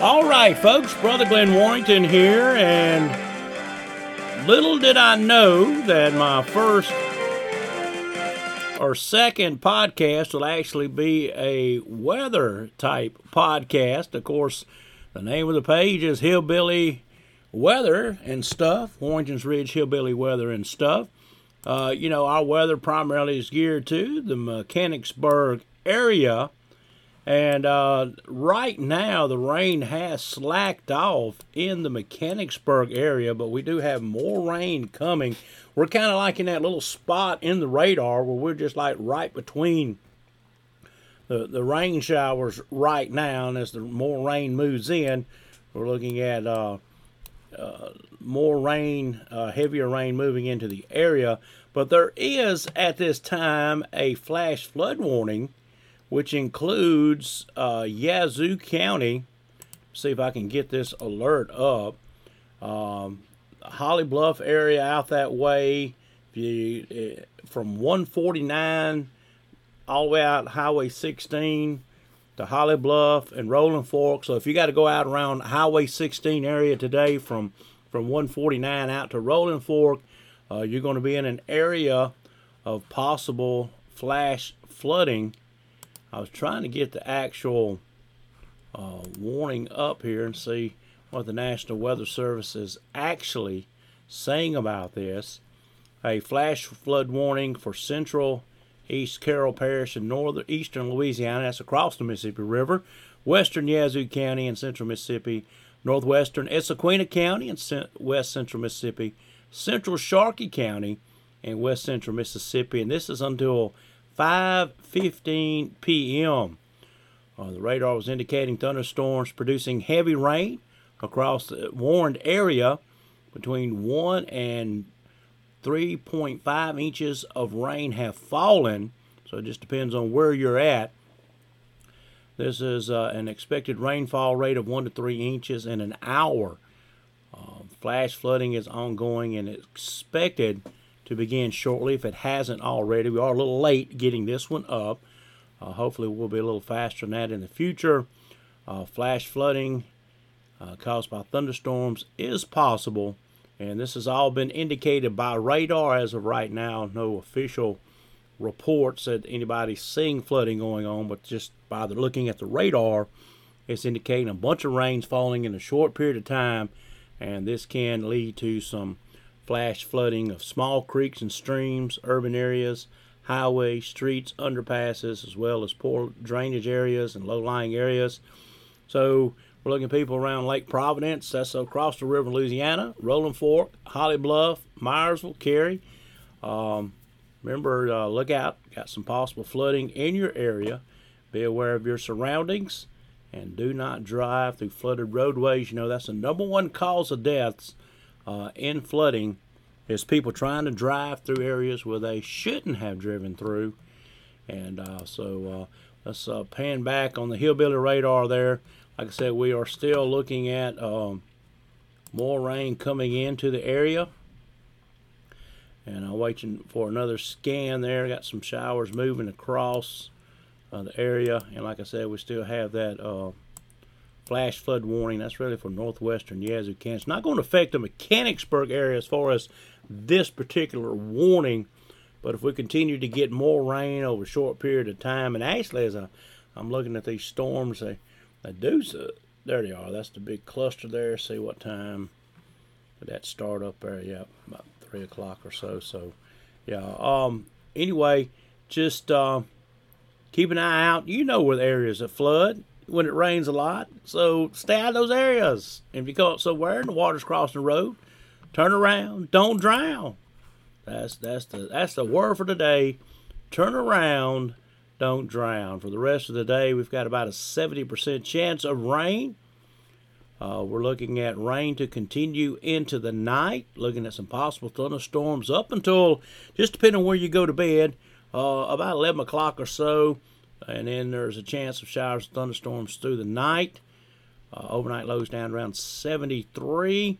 All right, folks, Brother Glenn Warrington here, and little did I know that my first or second podcast will actually be a weather type podcast. Of course, the name of the page is Hillbilly Weather and Stuff, Warrington's Ridge Hillbilly Weather and Stuff. Uh, you know, our weather primarily is geared to the Mechanicsburg area and uh, right now, the rain has slacked off in the Mechanicsburg area, but we do have more rain coming. We're kind of like in that little spot in the radar where we're just like right between the, the rain showers right now. And as the more rain moves in, we're looking at uh, uh, more rain, uh, heavier rain moving into the area. But there is at this time a flash flood warning which includes uh, Yazoo County. See if I can get this alert up. Um, Holly Bluff area out that way. You, uh, from 149 all the way out Highway 16 to Holly Bluff and Rolling Fork. So if you got to go out around Highway 16 area today from from 149 out to Rolling Fork, uh, you're going to be in an area of possible flash flooding I was trying to get the actual uh, warning up here and see what the National Weather Service is actually saying about this. A flash flood warning for central East Carroll Parish and northern eastern Louisiana, that's across the Mississippi River, western Yazoo County and central Mississippi, northwestern Issaquena County and west central Mississippi, central Sharkey County and west central Mississippi. And this is until 5:15 p.m. Uh, the radar was indicating thunderstorms producing heavy rain across the warned area between 1 and 3.5 inches of rain have fallen. So it just depends on where you're at. This is uh, an expected rainfall rate of 1 to 3 inches in an hour. Uh, flash flooding is ongoing and expected to begin shortly if it hasn't already. We are a little late getting this one up. Uh, hopefully, we'll be a little faster than that in the future. Uh, flash flooding uh, caused by thunderstorms is possible, and this has all been indicated by radar as of right now. No official reports that anybody's seeing flooding going on, but just by the, looking at the radar, it's indicating a bunch of rains falling in a short period of time, and this can lead to some flash flooding of small creeks and streams, urban areas, highways, streets, underpasses, as well as poor drainage areas and low lying areas. So we're looking at people around Lake Providence, that's across the river in Louisiana, Rolling Fork, Holly Bluff, Mayersville, Cary. Um, remember, uh, look out, got some possible flooding in your area. Be aware of your surroundings and do not drive through flooded roadways. You know, that's the number one cause of deaths uh, in flooding is people trying to drive through areas where they shouldn't have driven through. And uh, so uh, let's uh, pan back on the hillbilly radar there. Like I said, we are still looking at um, more rain coming into the area. And I'm waiting for another scan there. Got some showers moving across uh, the area. And like I said, we still have that flash flood warning. That's really for northwestern Yazoo. It's not going to affect the Mechanicsburg area as far as this particular warning, but if we continue to get more rain over a short period of time, and actually as I, I'm looking at these storms, they, they do, so, there they are. That's the big cluster there. See what time that start up there? Yeah, about 3 o'clock or so. So, yeah. Um. Anyway, just uh, keep an eye out. You know where the areas that flood when it rains a lot. So stay out of those areas. If you go somewhere and the water's crossing the road, turn around. Don't drown. That's that's the that's the word for today. Turn around. Don't drown. For the rest of the day, we've got about a 70% chance of rain. Uh, we're looking at rain to continue into the night, looking at some possible thunderstorms up until, just depending on where you go to bed, uh, about 11 o'clock or so and then there's a chance of showers and thunderstorms through the night. Uh, overnight lows down around 73.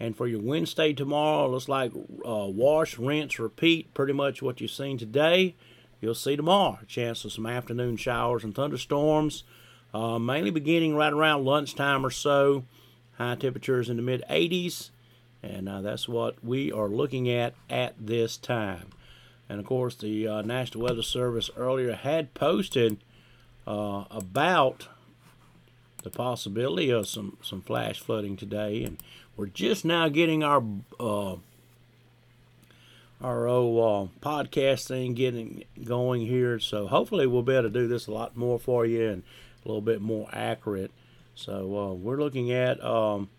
And for your Wednesday tomorrow, looks like uh, wash, rinse, repeat, pretty much what you've seen today. You'll see tomorrow. A chance of some afternoon showers and thunderstorms. uh, mainly beginning right around lunchtime or so. High temperatures in the mid 80s, and uh, that's what we are looking at at this time. And of course, the uh, National Weather Service earlier had posted uh, about the possibility of some, some flash flooding today, and we're just now getting our uh, our old uh, podcast thing getting going here. So hopefully we'll be able to do this a lot more for you and a little bit more accurate. So uh, we're looking at um,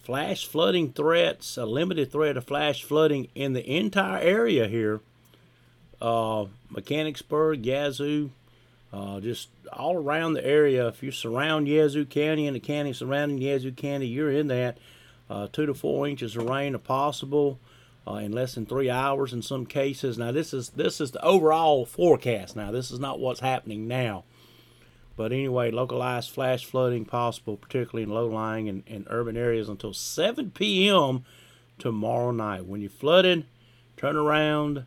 flash flooding threats, a limited threat of flash flooding in the entire area here. Uh, Mechanicsburg, Yazoo, uh, just all around the area. If you surround Yazoo County and the county surrounding Yazoo County, you're in that. Uh, two to four inches of rain are possible uh, in less than three hours in some cases. Now this is this is the overall forecast. Now this is not what's happening now. But anyway, localized flash flooding possible, particularly in low-lying and, and urban areas until 7 p.m. tomorrow night. When you're flooded, turn around,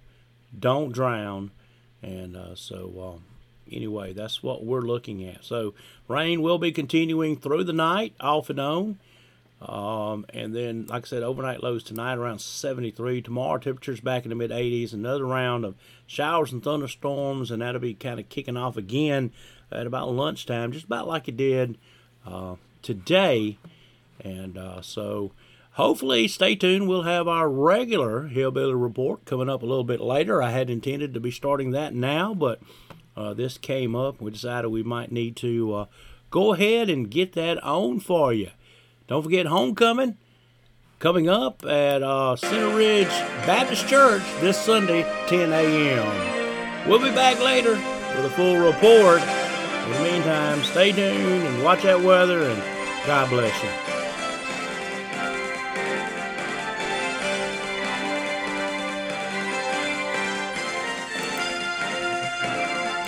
don't drown. And uh, so, um, anyway, that's what we're looking at. So, rain will be continuing through the night, off and on. Um, and then, like I said, overnight lows tonight around 73. Tomorrow, temperatures back in the mid 80s. Another round of showers and thunderstorms, and that'll be kind of kicking off again at about lunchtime, just about like it did uh, today. And uh, so, hopefully, stay tuned. We'll have our regular Hillbilly Report coming up a little bit later. I had intended to be starting that now, but uh, this came up. We decided we might need to uh, go ahead and get that on for you. Don't forget homecoming coming up at uh, Center Ridge Baptist Church this Sunday, 10 a.m. We'll be back later with a full report. In the meantime, stay tuned and watch that weather, and God bless you.